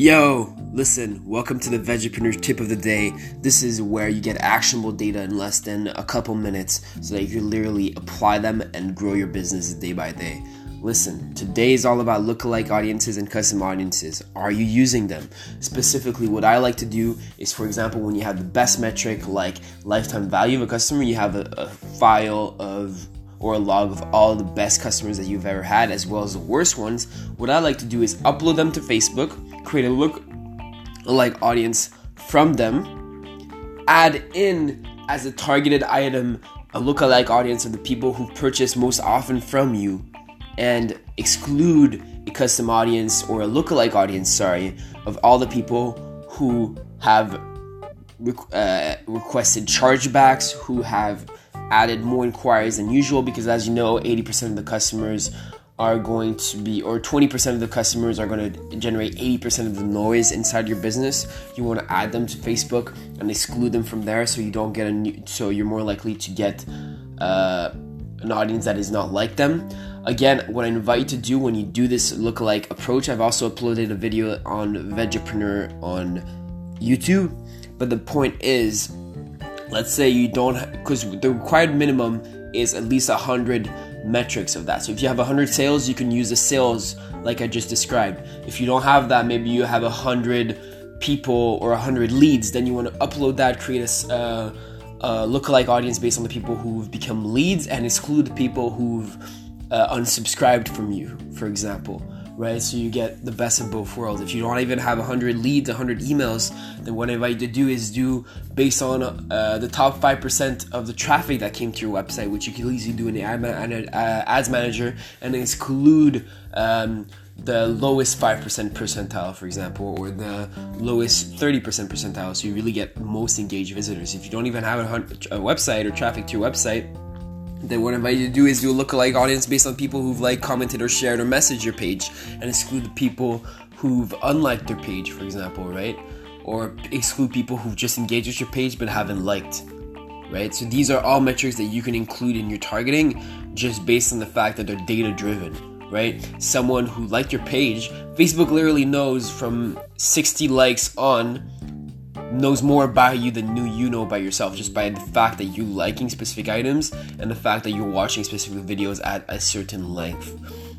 Yo, listen, welcome to the Veggiepreneur tip of the day. This is where you get actionable data in less than a couple minutes so that you can literally apply them and grow your business day by day. Listen, today is all about lookalike audiences and custom audiences. Are you using them? Specifically, what I like to do is, for example, when you have the best metric like lifetime value of a customer, you have a, a file of or a log of all the best customers that you've ever had as well as the worst ones, what I like to do is upload them to Facebook, create a look alike audience from them, add in as a targeted item a lookalike audience of the people who purchase most often from you, and exclude a custom audience or a lookalike audience, sorry, of all the people who have uh, requested chargebacks, who have added more inquiries than usual because, as you know, 80% of the customers are going to be, or 20% of the customers are going to generate 80% of the noise inside your business. You want to add them to Facebook and exclude them from there so you don't get a new, so you're more likely to get uh, an audience that is not like them. Again, what I invite you to do when you do this lookalike approach, I've also uploaded a video on Veggiepreneur on YouTube. But the point is, let's say you don't because the required minimum is at least 100 metrics of that. So if you have 100 sales you can use the sales like i just described. If you don't have that maybe you have 100 people or 100 leads then you want to upload that create a, uh, a lookalike audience based on the people who've become leads and exclude the people who've uh, unsubscribed from you for example right? So you get the best of both worlds. If you don't even have 100 leads, 100 emails, then what I invite you to do is do based on uh, the top 5% of the traffic that came to your website, which you can easily do in the uh, ads manager, and exclude um, the lowest 5% percentile, for example, or the lowest 30% percentile, so you really get most engaged visitors. If you don't even have a, a website or traffic to your website, then what I invite you to do is do a lookalike audience based on people who've liked, commented, or shared or messaged your page, and exclude the people who've unliked their page, for example, right? Or exclude people who've just engaged with your page but haven't liked, right? So these are all metrics that you can include in your targeting just based on the fact that they're data driven, right? Someone who liked your page, Facebook literally knows from 60 likes on knows more about you than you know by yourself just by the fact that you liking specific items and the fact that you're watching specific videos at a certain length.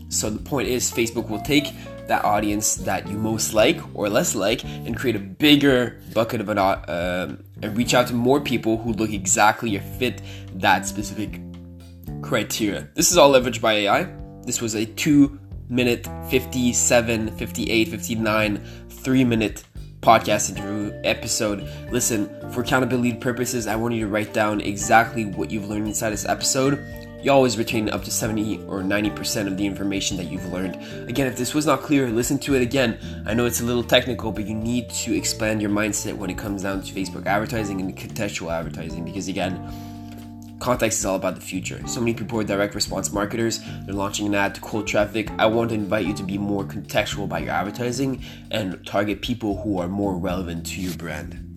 So the point is Facebook will take that audience that you most like or less like and create a bigger bucket of an uh, and reach out to more people who look exactly or fit that specific criteria. This is all leveraged by AI. This was a 2 minute 57 58 59 3 minute podcast interview episode. Listen, for accountability purposes, I want you to write down exactly what you've learned inside this episode. You always retain up to 70 or 90% of the information that you've learned. Again, if this was not clear, listen to it again. I know it's a little technical, but you need to expand your mindset when it comes down to Facebook advertising and contextual advertising because, again, Context is all about the future. So many people are direct response marketers. They're launching an ad to cold traffic. I want to invite you to be more contextual about your advertising and target people who are more relevant to your brand.